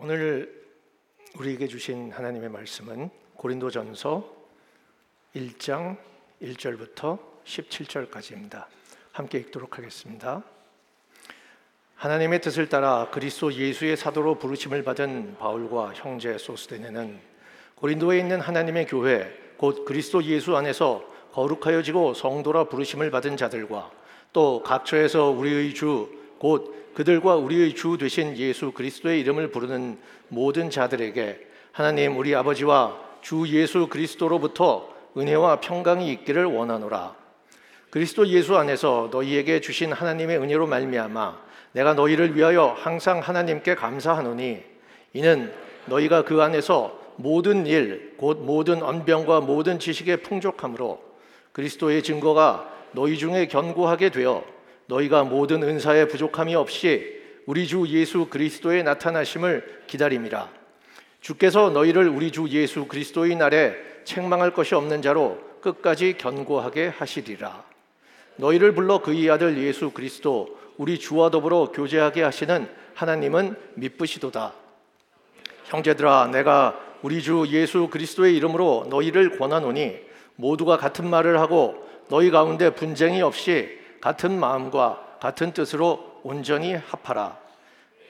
오늘 우리에게 주신 하나님의 말씀은 고린도전서 1장 1절부터 17절까지입니다. 함께 읽도록 하겠습니다. 하나님의 뜻을 따라 그리스도 예수의 사도로 부르심을 받은 바울과 형제 소스데네는 고린도에 있는 하나님의 교회 곧 그리스도 예수 안에서 거룩하여지고 성도라 부르심을 받은 자들과 또 각처에서 우리의 주 곧 그들과 우리의 주 되신 예수 그리스도의 이름을 부르는 모든 자들에게 하나님 우리 아버지와 주 예수 그리스도로부터 은혜와 평강이 있기를 원하노라. 그리스도 예수 안에서 너희에게 주신 하나님의 은혜로 말미암아 내가 너희를 위하여 항상 하나님께 감사하노니 이는 너희가 그 안에서 모든 일, 곧 모든 언병과 모든 지식의 풍족함으로 그리스도의 증거가 너희 중에 견고하게 되어 너희가 모든 은사에 부족함이 없이 우리 주 예수 그리스도의 나타나심을 기다림이라. 주께서 너희를 우리 주 예수 그리스도의 날에 책망할 것이 없는 자로 끝까지 견고하게 하시리라. 너희를 불러 그의 아들 예수 그리스도 우리 주와 더불어 교제하게 하시는 하나님은 미쁘시도다. 형제들아, 내가 우리 주 예수 그리스도의 이름으로 너희를 권하노니 모두가 같은 말을 하고 너희 가운데 분쟁이 없이 같은 마음과 같은 뜻으로 온전히 합하라.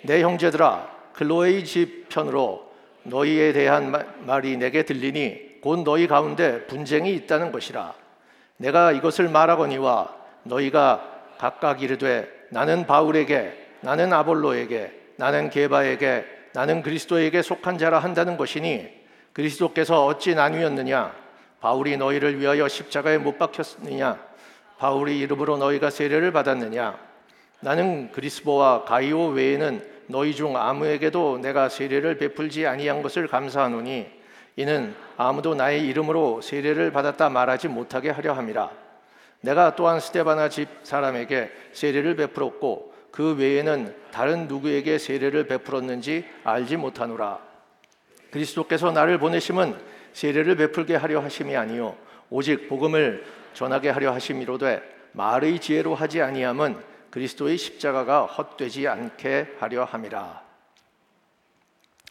내 형제들아, 글로의 집 편으로 너희에 대한 말이 내게 들리니 곧 너희 가운데 분쟁이 있다는 것이라. 내가 이것을 말하거니와 너희가 각각 이르되 나는 바울에게 나는 아볼로에게 나는 게바에게 나는 그리스도에게 속한 자라 한다는 것이니 그리스도께서 어찌 나뉘었느냐 바울이 너희를 위하여 십자가에 못 박혔느냐 바울이 이름으로 너희가 세례를 받았느냐? 나는 그리스보와 가이오 외에는 너희 중 아무에게도 내가 세례를 베풀지 아니한 것을 감사하노니 이는 아무도 나의 이름으로 세례를 받았다 말하지 못하게 하려 함이라. 내가 또한 스테바나 집 사람에게 세례를 베풀었고 그 외에는 다른 누구에게 세례를 베풀었는지 알지 못하노라. 그리스도께서 나를 보내심은 세례를 베풀게 하려 하심이 아니요 오직 복음을 전하게 하려 하심이로되 말의 지혜로 하지 아니함은 그리스도의 십자가가 헛되지 않게 하려 함이라.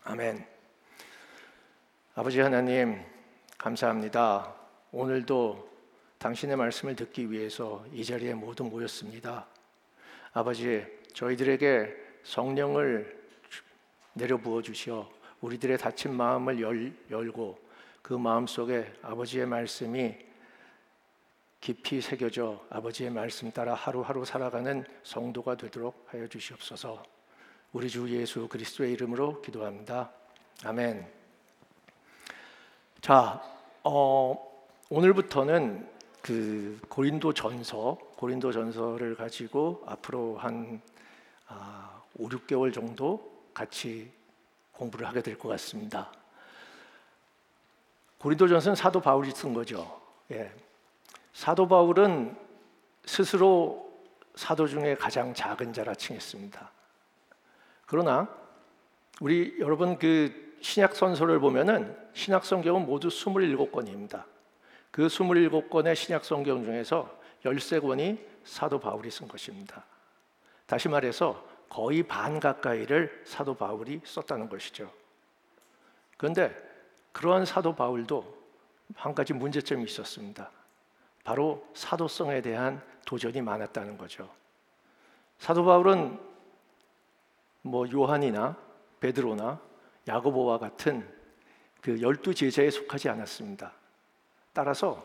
아멘. 아버지 하나님 감사합니다. 오늘도 당신의 말씀을 듣기 위해서 이 자리에 모두 모였습니다. 아버지 저희들에게 성령을 내려 부어 주시어 우리들의 닫힌 마음을 열, 열고 그 마음 속에 아버지의 말씀이 깊이 새겨져 아버지의 말씀 따라 하루하루 살아가는 성도가 되도록 하여 주시옵소서. 우리 주 예수 그리스도의 이름으로 기도합니다. 아멘. 자, 어, 오늘부터는 그 고린도 전서, 고린도 전서를 가지고 앞으로 한 아, 5, 6개월 정도 같이 공부를 하게 될 것 같습니다. 고린도 전서는 사도 바울이 쓴 거죠. 예. 사도 바울은 스스로 사도 중에 가장 작은 자라 칭했습니다. 그러나 우리 여러분 그 신약 선서를 보면은 신약 성경은 모두 27권입니다. 그 27권의 신약 성경 중에서 13권이 사도 바울이 쓴 것입니다. 다시 말해서 거의 반 가까이를 사도 바울이 썼다는 것이죠. 그런데 그러한 사도 바울도 한 가지 문제점이 있었습니다. 바로 사도성에 대한 도전이 많았다는 거죠. 사도 바울은 뭐 요한이나 베드로나 야고보와 같은 그 열두 제자에 속하지 않았습니다. 따라서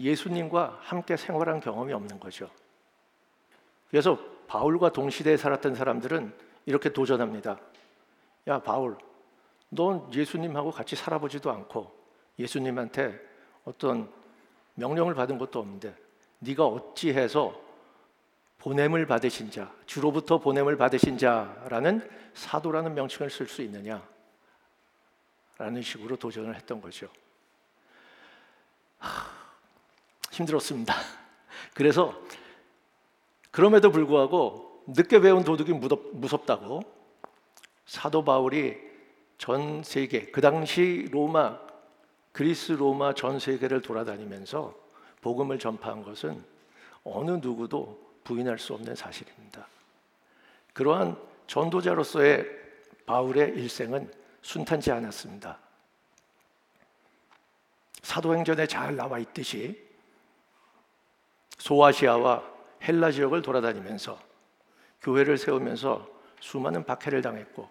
예수님과 함께 생활한 경험이 없는 거죠. 그래서 바울과 동시대에 살았던 사람들은 이렇게 도전합니다. 야 바울, 넌 예수님하고 같이 살아보지도 않고 예수님한테 어떤 명령을 받은 것도 없는데 네가 어찌해서 보냄을 받으신 자, 주로부터 보냄을 받으신 자라는 사도라는 명칭을 쓸 수 있느냐? 라는 식으로 도전을 했던 거죠. 하, 힘들었습니다. 그래서 그럼에도 불구하고 늦게 배운 도둑이 무섭다고 사도 바울이 전 세계 그 당시 로마 그리스 로마 전 세계를 돌아다니면서 복음을 전파한 것은 어느 누구도 부인할 수 없는 사실입니다. 그러한 전도자로서의 바울의 일생은 순탄치 않았습니다. 사도행전에 잘 나와 있듯이 소아시아와 헬라 지역을 돌아다니면서 교회를 세우면서 수많은 박해를 당했고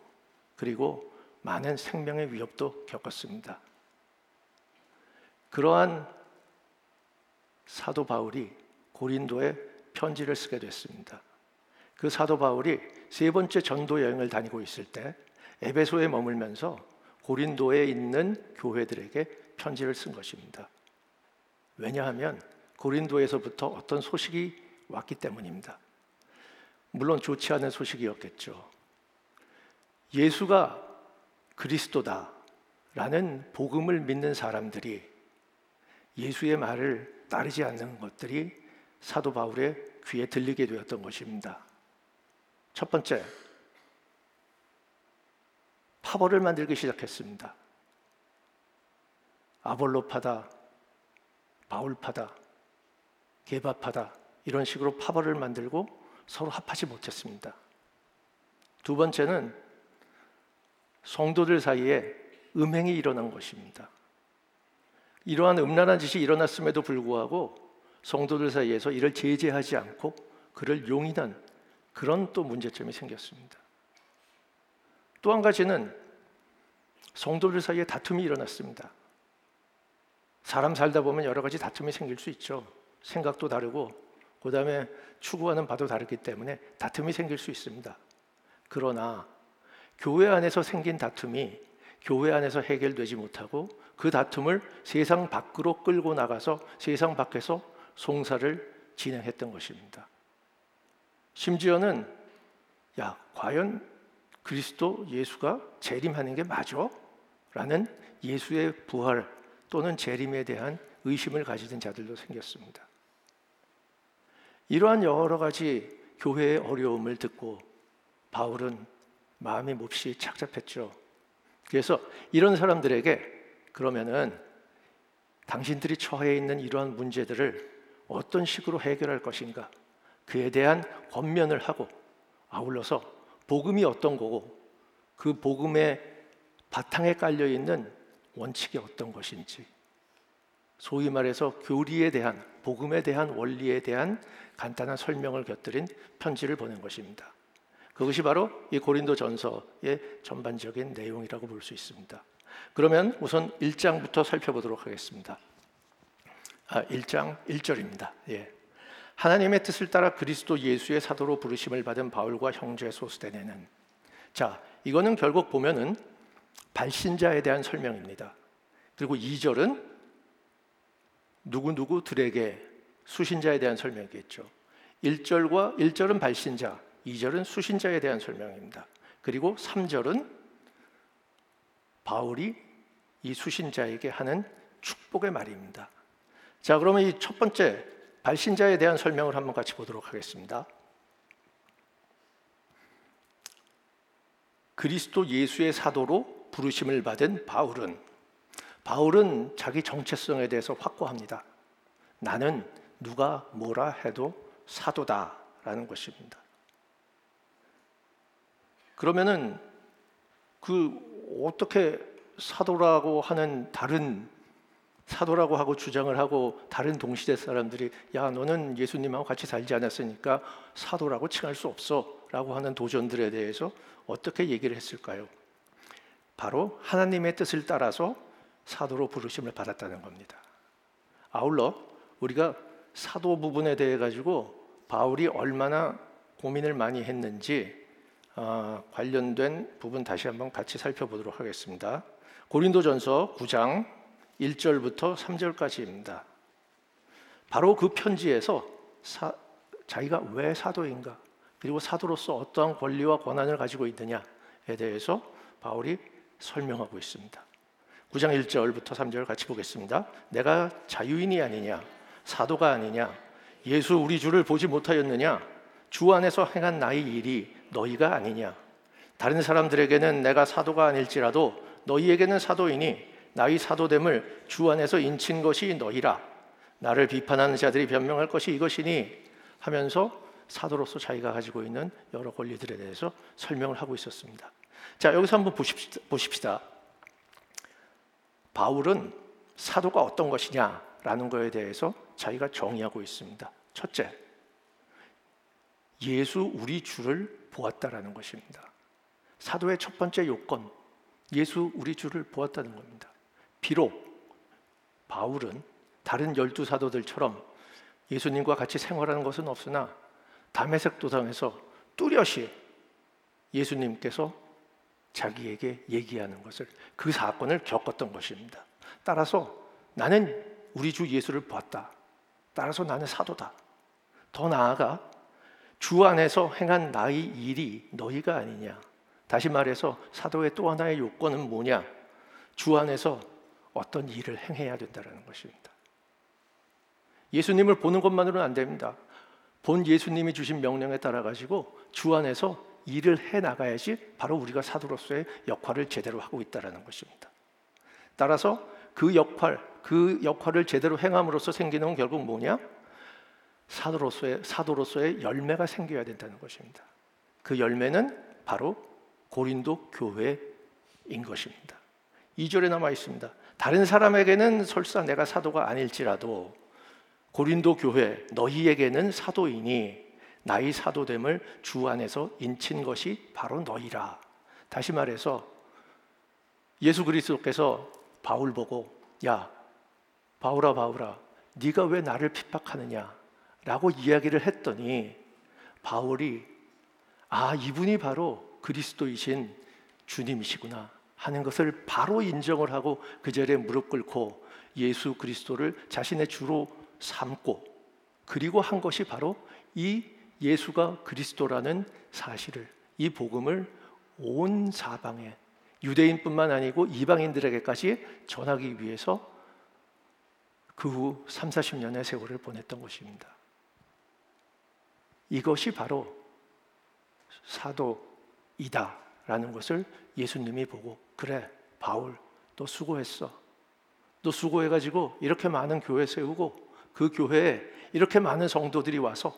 그리고 많은 생명의 위협도 겪었습니다. 그러한 사도 바울이 고린도에 편지를 쓰게 됐습니다. 그 사도 바울이 세 번째 전도 여행을 다니고 있을 때 에베소에 머물면서 고린도에 있는 교회들에게 편지를 쓴 것입니다. 왜냐하면 고린도에서부터 어떤 소식이 왔기 때문입니다. 물론 좋지 않은 소식이었겠죠. 예수가 그리스도다라는 복음을 믿는 사람들이 예수의 말을 따르지 않는 것들이 사도 바울의 귀에 들리게 되었던 것입니다. 첫 번째, 파벌을 만들기 시작했습니다. 아볼로파다, 바울파다, 개밥하다 이런 식으로 파벌을 만들고 서로 합하지 못했습니다. 두 번째는 성도들 사이에 음행이 일어난 것입니다. 이러한 음란한 짓이 일어났음에도 불구하고 성도들 사이에서 이를 제재하지 않고 그를 용인한 그런 또 문제점이 생겼습니다. 또 한 가지는 성도들 사이에 다툼이 일어났습니다. 사람 살다 보면 여러 가지 다툼이 생길 수 있죠. 생각도 다르고 그다음에 추구하는 바도 다르기 때문에 다툼이 생길 수 있습니다. 그러나 교회 안에서 생긴 다툼이 교회 안에서 해결되지 못하고 그 다툼을 세상 밖으로 끌고 나가서 세상 밖에서 송사를 진행했던 것입니다. 심지어는 야, 과연 그리스도 예수가 재림하는 게 맞아? 라는 예수의 부활 또는 재림에 대한 의심을 가지던 자들도 생겼습니다. 이러한 여러 가지 교회의 어려움을 듣고 바울은 마음이 몹시 착잡했죠. 그래서 이런 사람들에게 그러면은 당신들이 처해 있는 이러한 문제들을 어떤 식으로 해결할 것인가 그에 대한 권면을 하고 아울러서 복음이 어떤 거고 그 복음의 바탕에 깔려 있는 원칙이 어떤 것인지 소위 말해서 교리에 대한 복음에 대한 원리에 대한 간단한 설명을 곁들인 편지를 보낸 것입니다. 그것이 바로 이 고린도 전서의 전반적인 내용이라고 볼 수 있습니다. 그러면 우선 1장부터 살펴보도록 하겠습니다. 아, 1장 1절입니다. 예. 하나님의 뜻을 따라 그리스도 예수의 사도로 부르심을 받은 바울과 형제 소스데네는 자, 이거는 결국 보면은 발신자에 대한 설명입니다. 그리고 2절은 누구누구들에게 수신자에 대한 설명이겠죠. 1절과 1절은 발신자, 2절은 수신자에 대한 설명입니다. 그리고 3절은 바울이 이 수신자에게 하는 축복의 말입니다. 자, 그러면 이 첫 번째 발신자에 대한 설명을 한번 같이 보도록 하겠습니다. 그리스도 예수의 사도로 부르심을 받은 바울은 바울은 자기 정체성에 대해서 확고합니다. 나는 누가 뭐라 해도 사도다라는 것입니다. 그러면은 그 어떻게 사도라고 하는 다른 사도라고 하고 주장을 하고 다른 동시대 사람들이 야 너는 예수님하고 같이 살지 않았으니까 사도라고 칭할 수 없어라고 하는 도전들에 대해서 어떻게 얘기를 했을까요? 바로 하나님의 뜻을 따라서 사도로 부르심을 받았다는 겁니다. 아울러 우리가 사도 부분에 대해 가지고 바울이 얼마나 고민을 많이 했는지 어, 관련된 부분 다시 한번 같이 살펴보도록 하겠습니다. 고린도전서 9장 1절부터 3절까지입니다. 바로 그 편지에서 사, 자기가 왜 사도인가 그리고 사도로서 어떠한 권리와 권한을 가지고 있느냐에 대해서 바울이 설명하고 있습니다. 9장 1절부터 3절 같이 보겠습니다. 내가 자유인이 아니냐 사도가 아니냐 예수 우리 주를 보지 못하였느냐 주 안에서 행한 나의 일이 너희가 아니냐 다른 사람들에게는 내가 사도가 아닐지라도 너희에게는 사도이니 나의 사도됨을 주 안에서 인친 것이 너희라 나를 비판하는 자들이 변명할 것이 이것이니 하면서 사도로서 자기가 가지고 있는 여러 권리들에 대해서 설명을 하고 있었습니다. 자, 여기서 한번 보십시다. 보십시다. 바울은 사도가 어떤 것이냐라는 것에 대해서 자기가 정의하고 있습니다. 첫째, 예수 우리 주를 보았다라는 것입니다. 사도의 첫 번째 요건, 예수 우리 주를 보았다는 겁니다. 비록 바울은 다른 열두 사도들처럼 예수님과 같이 생활하는 것은 없으나 담에색 도상에서 뚜렷이 예수님께서 자기에게 얘기하는 것을 그 사건을 겪었던 것입니다. 따라서 나는 우리 주 예수를 보았다. 따라서 나는 사도다. 더 나아가 주 안에서 행한 나의 일이 너희가 아니냐. 다시 말해서 사도의 또 하나의 요건은 뭐냐? 주 안에서 어떤 일을 행해야 된다는 것입니다. 예수님을 보는 것만으로는 안 됩니다. 본 예수님이 주신 명령에 따라 가지고 주 안에서 일을 해 나가야지 바로 우리가 사도로서의 역할을 제대로 하고 있다라는 것입니다. 따라서 그 역할, 그 역할을 제대로 행함으로써 생기는 결국 뭐냐? 사도로서의 사도로서의 열매가 생겨야 된다는 것입니다. 그 열매는 바로 고린도 교회인 것입니다. 2절에 남아 있습니다. 다른 사람에게는 설사 내가 사도가 아닐지라도 고린도 교회 너희에게는 사도이니 나의 사도됨을 주 안에서 인친 것이 바로 너희라. 다시 말해서 예수 그리스도께서 바울 보고 야 바울아 바울아 네가 왜 나를 핍박하느냐 라고 이야기를 했더니 바울이 아 이분이 바로 그리스도이신 주님이시구나 하는 것을 바로 인정을 하고 그 자리에 무릎 꿇고 예수 그리스도를 자신의 주로 삼고 그리고 한 것이 바로 이 예수가 그리스도라는 사실을 이 복음을 온 사방에 유대인뿐만 아니고 이방인들에게까지 전하기 위해서 그 후 3, 40년의 세월을 보냈던 것입니다. 이것이 바로 사도이다라는 것을 예수님이 보고 그래 바울 너 수고했어. 너 수고해가지고 이렇게 많은 교회 세우고 그 교회에 이렇게 많은 성도들이 와서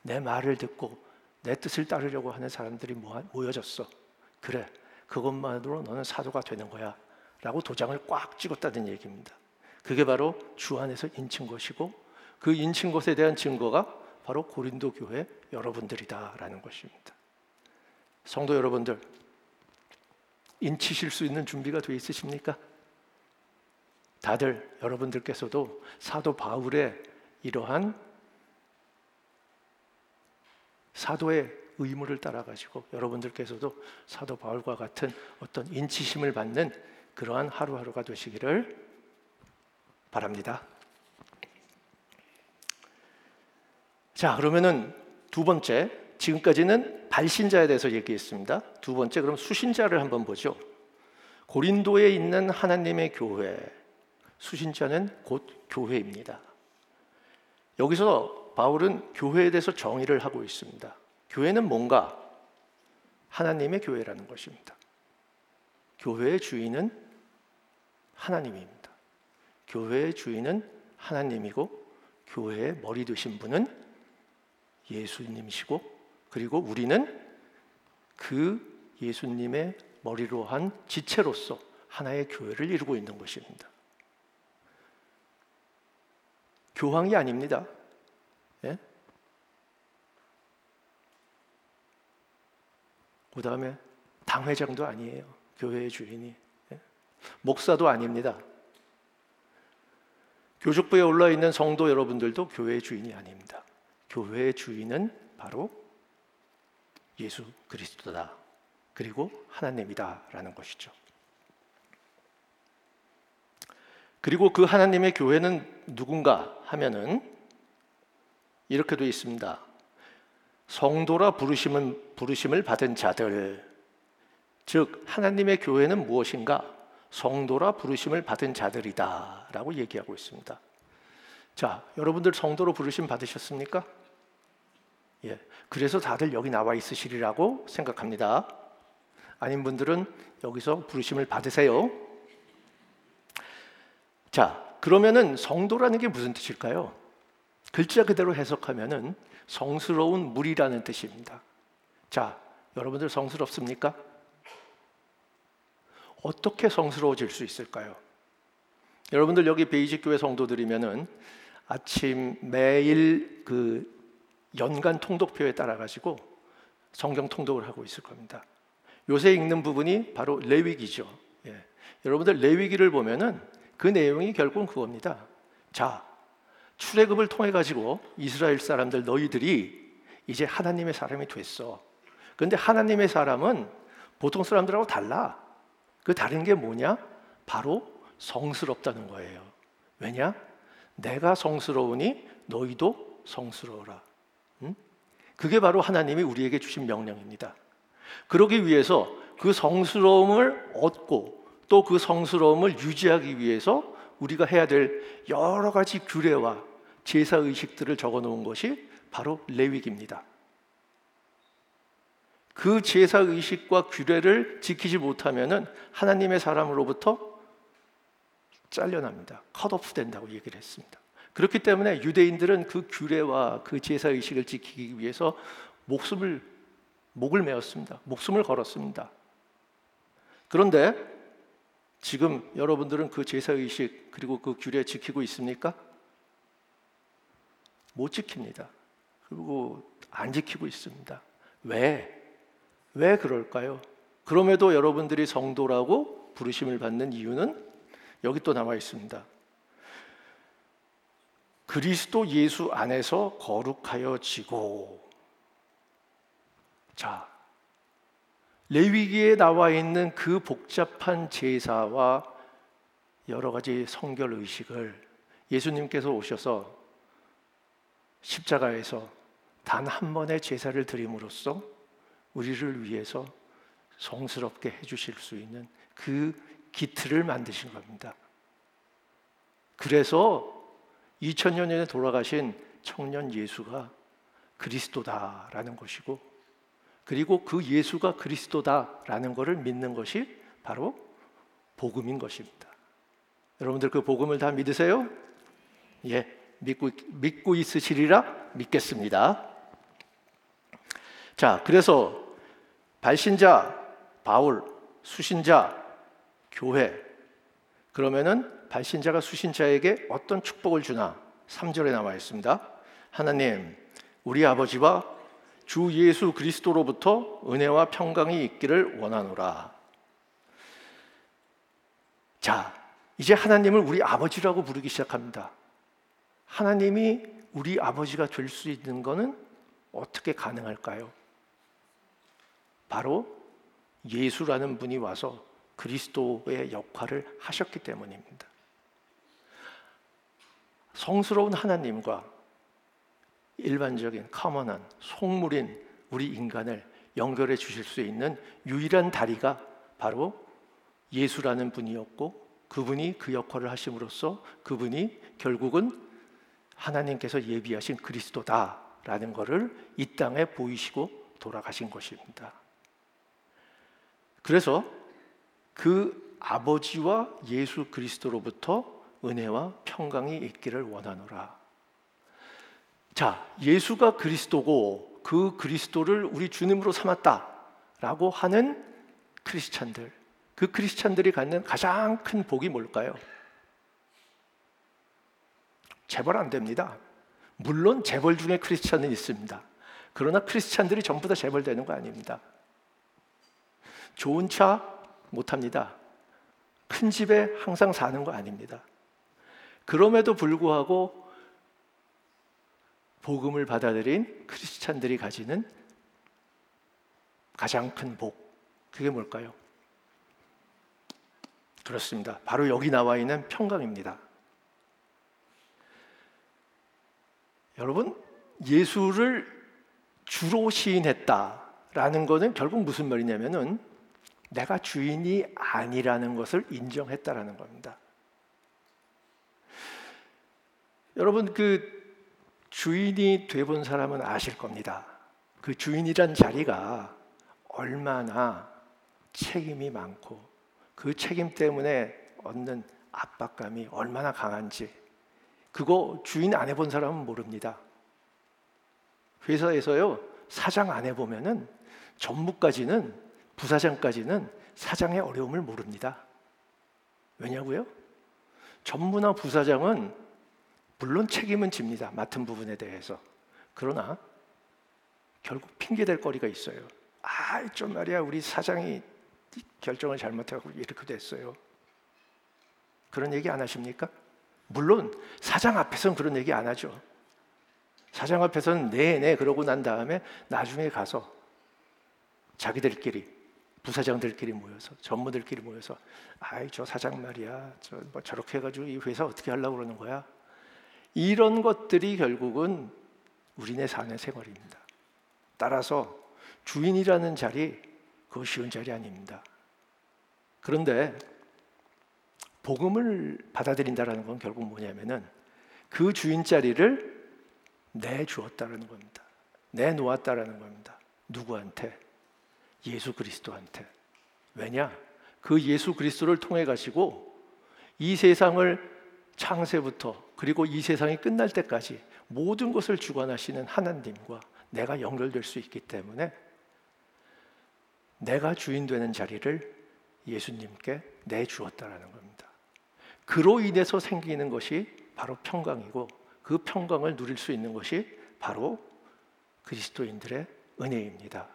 내 말을 듣고 내 뜻을 따르려고 하는 사람들이 모여졌어. 그래, 그것만으로 너는 사도가 되는 거야. 라고 도장을 꽉 찍었다는 얘기입니다. 그게 바로 주 안에서 인친 것이고 그 인친 것에 대한 증거가 바로 고린도 교회 여러분들이다라는 것입니다. 성도 여러분들, 인치실 수 있는 준비가 되어 있으십니까? 다들 여러분들께서도 사도 바울의 이러한 사도의 의무를 따라 가지고 여러분들께서도 사도 바울과 같은 어떤 인치심을 받는 그러한 하루하루가 되시기를 바랍니다. 자, 그러면은 두 번째 지금까지는 발신자에 대해서 얘기했습니다. 두 번째 그럼 수신자를 한번 보죠. 고린도에 있는 하나님의 교회 수신자는 곧 교회입니다. 여기서 바울은 교회에 대해서 정의를 하고 있습니다. 교회는 뭔가? 하나님의 교회라는 것입니다. 교회의 주인은 하나님입니다. 교회의 주인은 하나님이고 교회의 머리 되신 분은 예수님이시고 그리고 우리는 그 예수님의 머리로 한 지체로서 하나의 교회를 이루고 있는 것입니다. 교황이 아닙니다. 예? 그 다음에 당회장도 아니에요. 교회의 주인이. 예? 목사도 아닙니다. 교족부에 올라 있는 성도 여러분들도 교회의 주인이 아닙니다. 교회의 주인은 바로 예수 그리스도다. 그리고 하나님이다라는 것이죠. 그리고 그 하나님의 교회는 누군가 하면은 이렇게 돼 있습니다. 성도라 부르심은 부르심을 받은 자들 즉 하나님의 교회는 무엇인가? 성도라 부르심을 받은 자들이다라고 얘기하고 있습니다. 자, 여러분들 성도로 부르심 받으셨습니까? 예. 그래서 다들 여기 나와 있으시리라고 생각합니다. 아닌 분들은 여기서 부르심을 받으세요. 자, 그러면은 성도라는 게 무슨 뜻일까요? 글자 그대로 해석하면은 성스러운 물이라는 뜻입니다. 자, 여러분들 성스럽습니까? 어떻게 성스러워질 수 있을까요? 여러분들 여기 베이직 교회 성도들이면은 아침 매일 그 연간 통독표에 따라 가지고 성경 통독을 하고 있을 겁니다. 요새 읽는 부분이 바로 레위기죠. 예. 여러분들 레위기를 보면은 그 내용이 결국은 그겁니다. 자, 출애굽을 통해 가지고 이스라엘 사람들 너희들이 이제 하나님의 사람이 됐어. 그런데 하나님의 사람은 보통 사람들하고 달라. 그 다른 게 뭐냐? 바로 성스럽다는 거예요. 왜냐? 내가 성스러우니 너희도 성스러워라. 응? 그게 바로 하나님이 우리에게 주신 명령입니다. 그러기 위해서 그 성스러움을 얻고 또 그 성스러움을 유지하기 위해서 우리가 해야 될 여러 가지 규례와 제사 의식들을 적어 놓은 것이 바로 레위기입니다. 그 제사 의식과 규례를 지키지 못하면은 하나님의 사람으로부터 잘려납니다. 컷오프 된다고 얘기를 했습니다. 그렇기 때문에 유대인들은 그 규례와 그 제사 의식을 지키기 위해서 목숨을 목을 메었습니다. 목숨을 걸었습니다. 그런데 지금 여러분들은 그 제사 의식 그리고 그 규례 지키고 있습니까? 못 지킵니다. 그리고 안 지키고 있습니다. 왜? 왜 그럴까요? 그럼에도 여러분들이 성도라고 부르심을 받는 이유는 여기 또 나와 있습니다. 그리스도 예수 안에서 거룩하여지고 자 레위기에 나와 있는 그 복잡한 제사와 여러 가지 성결 의식을 예수님께서 오셔서 십자가에서 단 한 번의 제사를 드림으로써 우리를 위해서 성스럽게 해주실 수 있는 그 기틀을 만드신 겁니다. 그래서 2000년 전에 돌아가신 청년 예수가 그리스도다라는 것이고 그리고 그 예수가 그리스도다라는 것을 믿는 것이 바로 복음인 것입니다. 여러분들 그 복음을 다 믿으세요? 예, 믿고 믿고 있으시리라 믿겠습니다. 자, 그래서 발신자 바울, 수신자 교회. 그러면은 발신자가 수신자에게 어떤 축복을 주나? 3절에 나와 있습니다. 하나님, 우리 아버지와 주 예수 그리스도로부터 은혜와 평강이 있기를 원하노라. 자, 이제 하나님을 우리 아버지라고 부르기 시작합니다. 하나님이 우리 아버지가 될 수 있는 것은 어떻게 가능할까요? 바로 예수라는 분이 와서 그리스도의 역할을 하셨기 때문입니다. 성스러운 하나님과 일반적인 커먼한 속물인 우리 인간을 연결해 주실 수 있는 유일한 다리가 바로 예수라는 분이었고 그분이 그 역할을 하심으로써 그분이 결국은 하나님께서 예비하신 그리스도다라는 것을 이 땅에 보이시고 돌아가신 것입니다. 그래서 그 아버지와 예수 그리스도로부터 은혜와 평강이 있기를 원하노라. 자, 예수가 그리스도고 그 그리스도를 우리 주님으로 삼았다라고 하는 크리스찬들, 그 크리스찬들이 갖는 가장 큰 복이 뭘까요? 재벌 안 됩니다. 물론 재벌 중에 크리스찬은 있습니다. 그러나 크리스찬들이 전부 다 재벌 되는 거 아닙니다. 좋은 차 못 합니다. 큰 집에 항상 사는 거 아닙니다. 그럼에도 불구하고 복음을 받아들인 크리스찬들이 가지는 가장 큰 복, 그게 뭘까요? 그렇습니다. 바로 여기 나와 있는 평강입니다. 여러분, 예수를 주로 시인했다라는 것은 결국 무슨 말이냐면은 내가 주인이 아니라는 것을 인정했다라는 겁니다. 여러분 그 주인이 돼본 사람은 아실 겁니다. 그 주인이란 자리가 얼마나 책임이 많고 그 책임 때문에 얻는 압박감이 얼마나 강한지 그거 주인 안 해본 사람은 모릅니다. 회사에서요 사장 안 해보면은 전무까지는 부사장까지는 사장의 어려움을 모릅니다. 왜냐고요? 전무나 부사장은 물론 책임은 집니다. 맡은 부분에 대해서. 그러나 결국 핑계 댈 거리가 있어요. 아, 좀 말이야. 우리 사장이 결정을 잘못하고 이렇게 됐어요. 그런 얘기 안 하십니까? 물론 사장 앞에서는 그런 얘기 안 하죠. 사장 앞에서는 네네 네, 그러고 난 다음에 나중에 가서 자기들끼리 부사장들끼리 모여서 전무들끼리 모여서 아이 저 사장 말이야 저 뭐 저렇게 해가지고 이 회사 어떻게 하려고 그러는 거야 이런 것들이 결국은 우리네 사는 생활입니다. 따라서 주인이라는 자리 그거 쉬운 자리 아닙니다. 그런데 복음을 받아들인다라는 건 결국 뭐냐면은 그 주인 자리를 내 주었다라는 겁니다. 내 놓았다라는 겁니다. 누구한테? 예수 그리스도한테. 왜냐? 그 예수 그리스도를 통해 가시고 이 세상을 창세부터 그리고 이 세상이 끝날 때까지 모든 것을 주관하시는 하나님과 내가 연결될 수 있기 때문에 내가 주인 되는 자리를 예수님께 내주었다라는 겁니다. 그로 인해서 생기는 것이 바로 평강이고 그 평강을 누릴 수 있는 것이 바로 그리스도인들의 은혜입니다.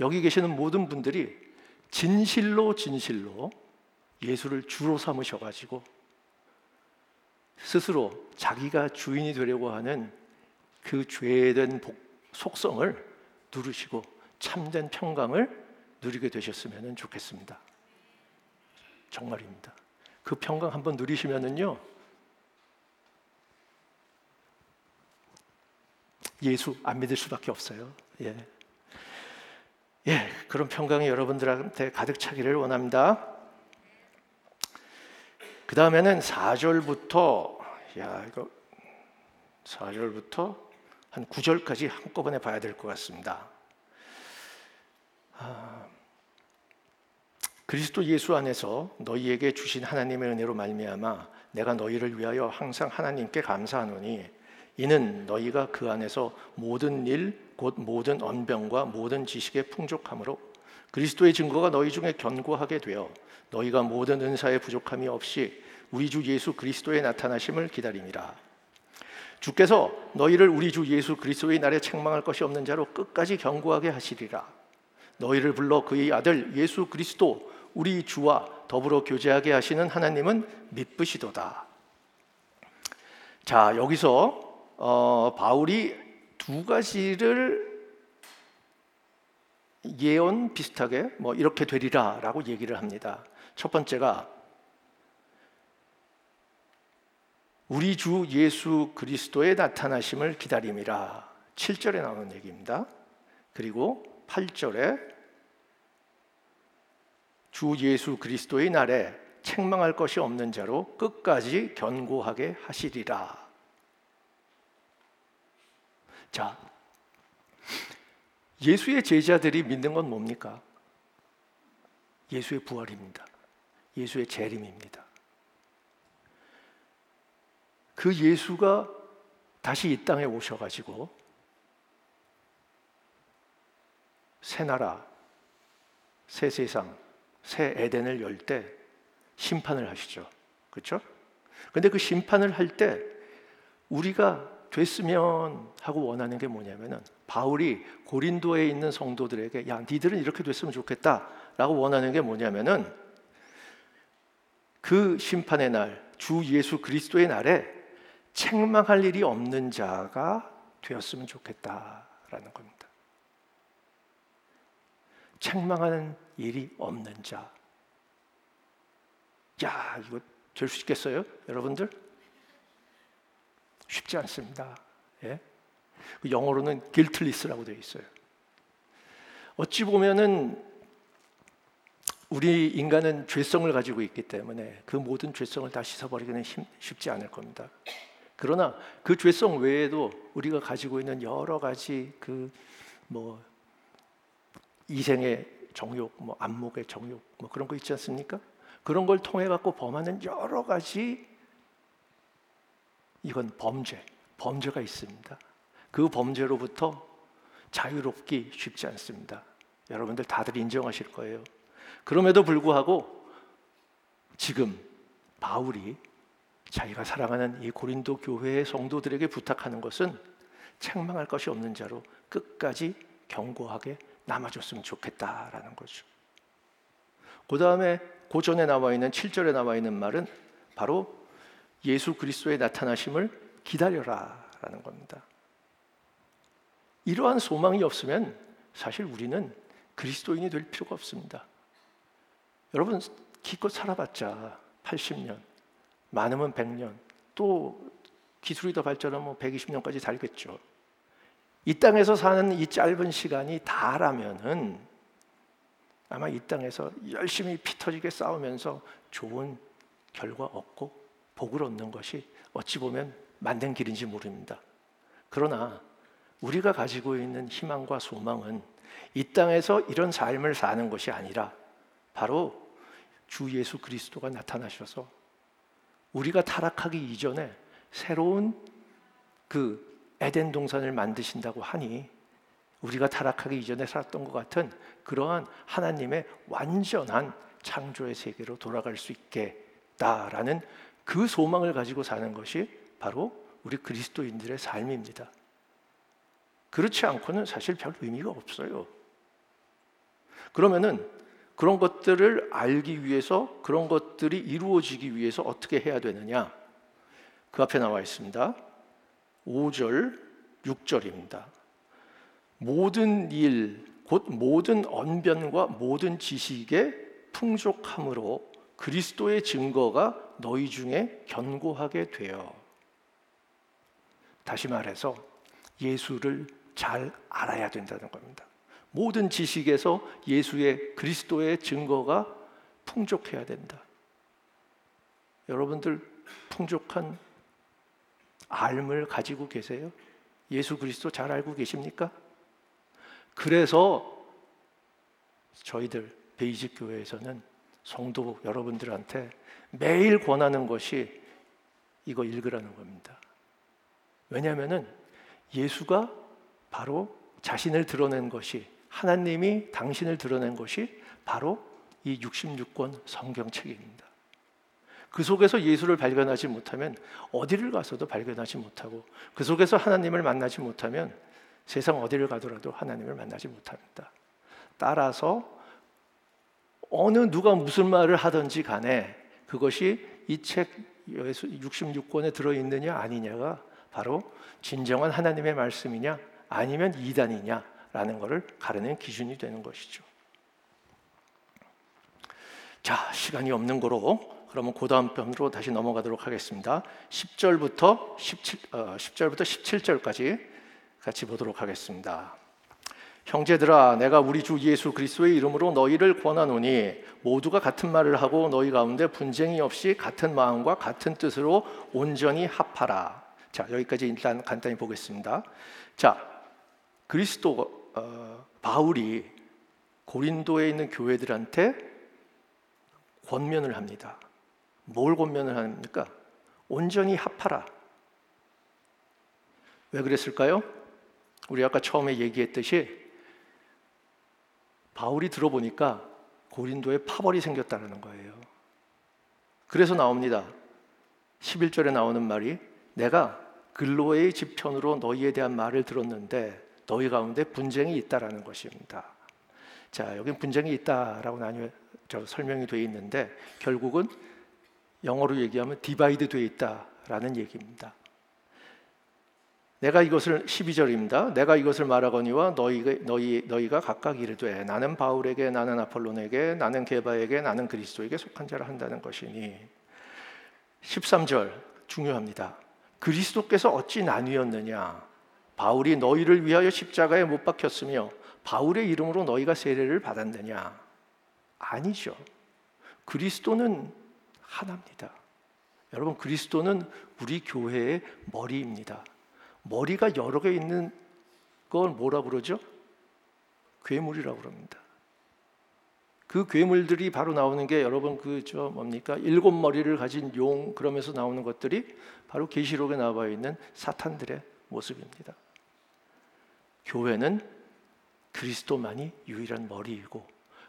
여기 계시는 모든 분들이 진실로 진실로 예수를 주로 삼으셔 가지고 스스로 자기가 주인이 되려고 하는 그 죄된 속성을 누르시고 참된 평강을 누리게 되셨으면 좋겠습니다. 정말입니다. 그 평강 한번 누리시면은요. 예수 안 믿을 수밖에 없어요. 예. 예, 그런 평강이 여러분들한테 가득 차기를 원합니다. 그 다음에는 4절부터, 야, 이거 4절부터 한 9절까지 한꺼번에 봐야 될 것 같습니다. 아, 그리스도 예수 안에서 너희에게 주신 하나님의 은혜로 말미암아 내가 너희를 위하여 항상 하나님께 감사하노니 이는 너희가 그 안에서 모든 일 곧 모든 언병과 모든 지식의 풍족함으로 그리스도의 증거가 너희 중에 견고하게 되어 너희가 모든 은사의 부족함이 없이 우리 주 예수 그리스도의 나타나심을 기다림이라 주께서 너희를 우리 주 예수 그리스도의 날에 책망할 것이 없는 자로 끝까지 견고하게 하시리라 너희를 불러 그의 아들 예수 그리스도 우리 주와 더불어 교제하게 하시는 하나님은 믿으시도다. 자 여기서 어, 바울이 두 가지를 예언 비슷하게 뭐 이렇게 되리라라고 얘기를 합니다. 첫 번째가 우리 주 예수 그리스도의 나타나심을 기다림이라 7절에 나오는 얘기입니다. 그리고 8절에 주 예수 그리스도의 날에 책망할 것이 없는 자로 끝까지 견고하게 하시리라. 자, 예수의 제자들이 믿는 건 뭡니까? 예수의 부활입니다. 예수의 재림입니다. 그 예수가 다시 이 땅에 오셔가지고 새 나라, 새 세상, 새 에덴을 열 때 심판을 하시죠. 그렇죠? 근데 그 심판을 할 때 우리가 됐으면 하고 원하는 게 뭐냐면은 바울이 고린도에 있는 성도들에게 야, 니들은 이렇게 됐으면 좋겠다라고 원하는 게 뭐냐면은 그 심판의 날, 주 예수 그리스도의 날에 책망할 일이 없는 자가 되었으면 좋겠다라는 겁니다. 책망하는 일이 없는 자. 야, 이거 될 수 있겠어요? 여러분들? 쉽지 않습니다. 예? 그 영어로는 guiltless라고 되어 있어요. 어찌 보면은 우리 인간은 죄성을 가지고 있기 때문에 그 모든 죄성을 다 씻어버리기는 쉽지 않을 겁니다. 그러나 그 죄성 외에도 우리가 가지고 있는 여러 가지 그 뭐 이생의 정욕, 뭐 안목의 정욕, 뭐 그런 거 있지 않습니까? 그런 걸 통해 갖고 범하는 여러 가지 이건 범죄, 범죄가 있습니다. 그 범죄로부터 자유롭기 쉽지 않습니다. 여러분들 다들 인정하실 거예요. 그럼에도 불구하고 지금 바울이 자기가 사랑하는 이 고린도 교회의 성도들에게 부탁하는 것은 책망할 것이 없는 자로 끝까지 경고하게 남아줬으면 좋겠다라는 거죠. 그 다음에 고전에 나와 있는 7절에 나와 있는 말은 바로 예수 그리스도의 나타나심을 기다려라라는 겁니다. 이러한 소망이 없으면 사실 우리는 그리스도인이 될 필요가 없습니다. 여러분 기껏 살아봤자 80년, 많으면 100년, 또 기술이 더 발전하면 120년까지 뭐 살겠죠. 이 땅에서 사는 이 짧은 시간이 다라면은 아마 이 땅에서 열심히 피 터지게 싸우면서 좋은 결과 얻고 복을 얻는 것이 어찌 보면 만든 길인지 모릅니다. 그러나 우리가 가지고 있는 희망과 소망은 이 땅에서 이런 삶을 사는 것이 아니라 바로 주 예수 그리스도가 나타나셔서 우리가 타락하기 이전에 새로운 그 에덴 동산을 만드신다고 하니 우리가 타락하기 이전에 살았던 것 같은 그러한 하나님의 완전한 창조의 세계로 돌아갈 수 있겠다라는 그 소망을 가지고 사는 것이 바로 우리 그리스도인들의 삶입니다. 그렇지 않고는 사실 별 의미가 없어요. 그러면은 그런 것들을 알기 위해서 그런 것들이 이루어지기 위해서 어떻게 해야 되느냐? 그 앞에 나와 있습니다. 5절, 6절입니다. 모든 일, 곧 모든 언변과 모든 지식의 풍족함으로 그리스도의 증거가 너희 중에 견고하게 되어. 다시 말해서 예수를 잘 알아야 된다는 겁니다. 모든 지식에서 예수의 그리스도의 증거가 풍족해야 된다. 여러분들 풍족한 알을 가지고 계세요? 예수 그리스도 잘 알고 계십니까? 그래서 저희들 베이직 교회에서는 성도 여러분들한테 매일 권하는 것이 이거 읽으라는 겁니다. 왜냐하면은 예수가 바로 자신을 드러낸 것이 하나님이 당신을 드러낸 것이 바로 이 66권 성경책입니다. 그 속에서 예수를 발견하지 못하면 어디를 가서도 발견하지 못하고 그 속에서 하나님을 만나지 못하면 세상 어디를 가더라도 하나님을 만나지 못합니다. 따라서 어느 누가 무슨 말을 하든지 간에 그것이 이 책 66권에 들어 있느냐 아니냐가 바로 진정한 하나님의 말씀이냐 아니면 이단이냐라는 것을 가르는 기준이 되는 것이죠. 자, 시간이 없는 거로 그러면 그 다음 편으로 다시 넘어가도록 하겠습니다. 10절부터 17 어, 10절부터 17절까지 같이 보도록 하겠습니다. 형제들아 내가 우리 주 예수 그리스도의 이름으로 너희를 권하노니 모두가 같은 말을 하고 너희 가운데 분쟁이 없이 같은 마음과 같은 뜻으로 온전히 합하라. 자 여기까지 일단 간단히 보겠습니다. 자 그리스도 어, 바울이 고린도에 있는 교회들한테 권면을 합니다. 뭘 권면을 합니까? 온전히 합하라. 왜 그랬을까요? 우리 아까 처음에 얘기했듯이 바울이 들어보니까 고린도에 파벌이 생겼다는 거예요. 그래서 나옵니다. 11절에 나오는 말이 내가 글로에의 집 편으로 너희에 대한 말을 들었는데 너희 가운데 분쟁이 있다라는 것입니다. 자, 여기 분쟁이 있다라고 나뉘어 설명이 되어 있는데 결국은 영어로 얘기하면 divide 되어 있다라는 얘기입니다. 내가 이것을 12절입니다. 내가 이것을 말하거니와 너희가 너희 너희가 각각 이르되 나는 바울에게 나는 아볼로에게 나는 게바에게 나는 그리스도에게 속한 자라 한다는 것이니 13절 중요합니다. 그리스도께서 어찌 나뉘었느냐? 바울이 너희를 위하여 십자가에 못 박혔으며 바울의 이름으로 너희가 세례를 받았느냐? 아니죠. 그리스도는 하나입니다. 여러분 그리스도는 우리 교회의 머리입니다. 머리가 여러 개 있는 걸 뭐라 그러죠? 괴물이라고 그럽니다. 그 괴물들이 바로 나오는 게 여러분 그 저 뭡니까? 일곱 머리를 가진 용 그러면서 나오는 것들이 바로 계시록에 나와 있는 사탄들의 모습입니다. 교회는 그리스도만이 유일한 머리이고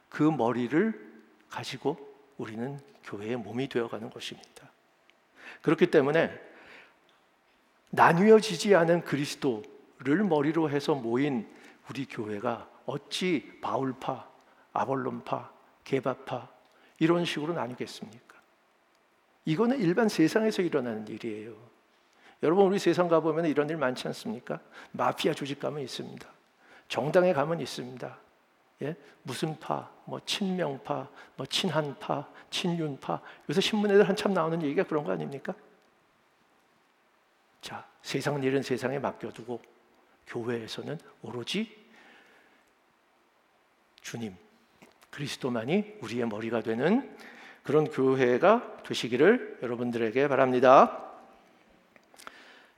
그 머리를 가지고 우리는 교회의 몸이 되어가는 것입니다. 그렇기 때문에 나뉘어지지 않은 그리스도를 머리로 해서 모인 우리 교회가 어찌 바울파, 아볼론파, 개바파 이런 식으로 나뉘겠습니까? 이거는 일반 세상에서 일어나는 일이에요. 여러분 우리 세상 가보면 이런 일 많지 않습니까? 마피아 조직 가면 있습니다. 정당에 가면 있습니다. 예? 무슨 파, 뭐 친명파, 뭐 친한파, 친윤파. 요새 신문에들 한참 나오는 얘기가 그런 거 아닙니까? 자, 세상 일은 세상에 맡겨두고 교회에서는 오로지 주님, 그리스도만이 우리의 머리가 되는 그런 교회가 되시기를 여러분들에게 바랍니다.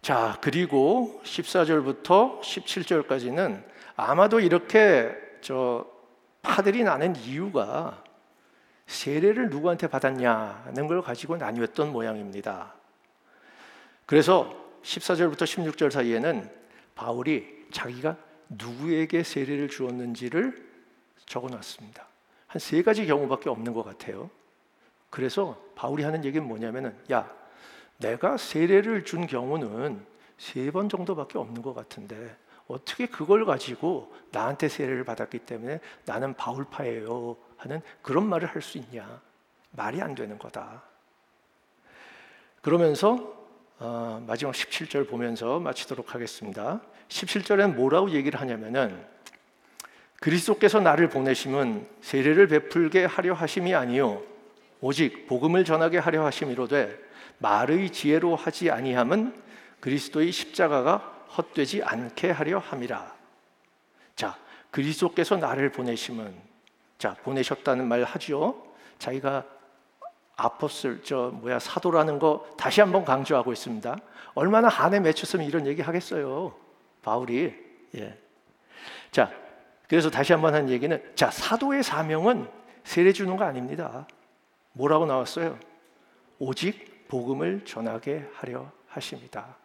자, 그리고 14절부터 17절까지는 아마도 이렇게 저 파들이 나는 이유가 세례를 누구한테 받았냐는 걸 가지고 나뉘었던 모양입니다. 그래서 14절부터 16절 사이에는 바울이 자기가 누구에게 세례를 주었는지를 적어 놨습니다. 한 세 가지 경우밖에 없는 것 같아요. 그래서 바울이 하는 얘기는 뭐냐면은 야, 내가 세례를 준 경우는 세 번 정도밖에 없는 것 같은데 어떻게 그걸 가지고 나한테 세례를 받았기 때문에 나는 바울파예요 하는 그런 말을 할 수 있냐? 말이 안 되는 거다. 그러면서 어, 마지막 17절 보면서 마치도록 하겠습니다. 17절엔 뭐라고 얘기를 하냐면은 그리스도께서 나를 보내심은 세례를 베풀게 하려 하심이 아니요 오직 복음을 전하게 하려 하심이로되 말의 지혜로 하지 아니함은 그리스도의 십자가가 헛되지 않게 하려 함이라. 자, 그리스도께서 나를 보내심은 자, 보내셨다는 말 하죠. 자기가 아포슬 저 뭐야 사도라는 거 다시 한번 강조하고 있습니다. 얼마나 한에 맺혔으면 이런 얘기 하겠어요. 바울이 예. 자, 그래서 다시 한번 한 얘기는 자 사도의 사명은 세례 주는 거 아닙니다. 뭐라고 나왔어요? 오직 복음을 전하게 하려 하십니다.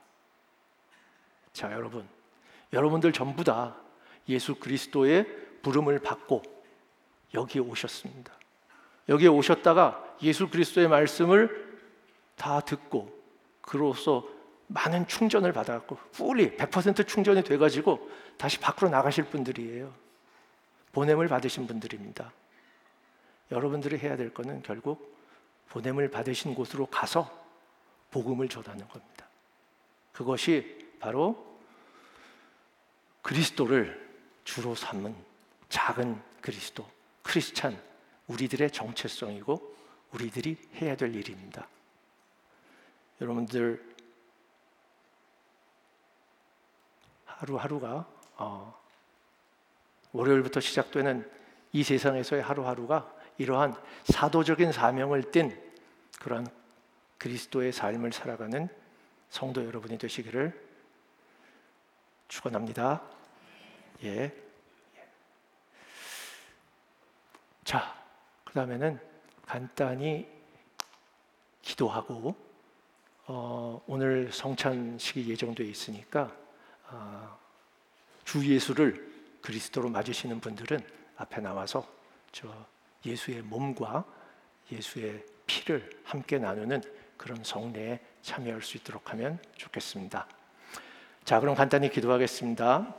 자, 여러분, 여러분들 전부 다 예수 그리스도의 부름을 받고 여기에 오셨습니다. 여기에 오셨다가 예수 그리스도의 말씀을 다 듣고 그로써 많은 충전을 받아갖고 fully 100% 충전이 돼가지고 다시 밖으로 나가실 분들이에요. 보냄을 받으신 분들입니다. 여러분들이 해야 될 것은 결국 보냄을 받으신 곳으로 가서 복음을 전하는 겁니다. 그것이 바로 그리스도를 주로 삼은 작은 그리스도, 크리스찬, 우리들의 정체성이고 우리들이 해야 될 일입니다. 여러분들 하루하루가 어, 월요일부터 시작되는 이 세상에서의 하루하루가 이러한 사도적인 사명을 띤 그러한 그리스도의 삶을 살아가는 성도 여러분이 되시기를 축원합니다. 예. 자, 그 다음에는 간단히 기도하고 어, 오늘 성찬식이 예정되어 있으니까 어, 주 예수를 그리스도로 맞으시는 분들은 앞에 나와서 저 예수의 몸과 예수의 피를 함께 나누는 그런 성례에 참여할 수 있도록 하면 좋겠습니다. 자, 그럼 간단히 기도하겠습니다.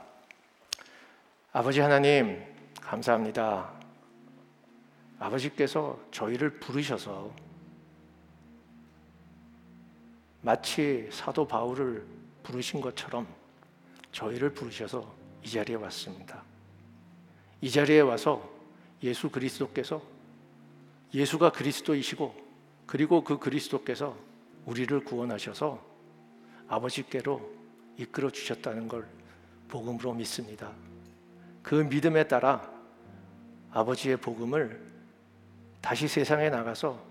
아버지 하나님, 감사합니다. 아버지께서 저희를 부르셔서 마치 사도 바울을 부르신 것처럼 저희를 부르셔서 이 자리에 왔습니다. 이 자리에 와서 예수 그리스도께서 예수가 그리스도이시고 그리고 그 그리스도께서 우리를 구원하셔서 아버지께로 이끌어 주셨다는 걸 복음으로 믿습니다. 그 믿음에 따라 아버지의 복음을 다시 세상에 나가서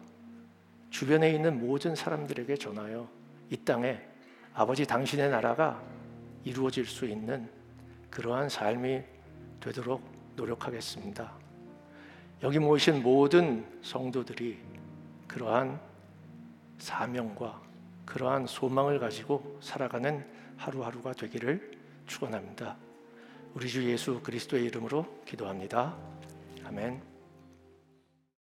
주변에 있는 모든 사람들에게 전하여 이 땅에 아버지 당신의 나라가 이루어질 수 있는 그러한 삶이 되도록 노력하겠습니다. 여기 모이신 모든 성도들이 그러한 사명과 그러한 소망을 가지고 살아가는 하루하루가 되기를 축원합니다. 우리 주 예수 그리스도의 이름으로 기도합니다. 아멘.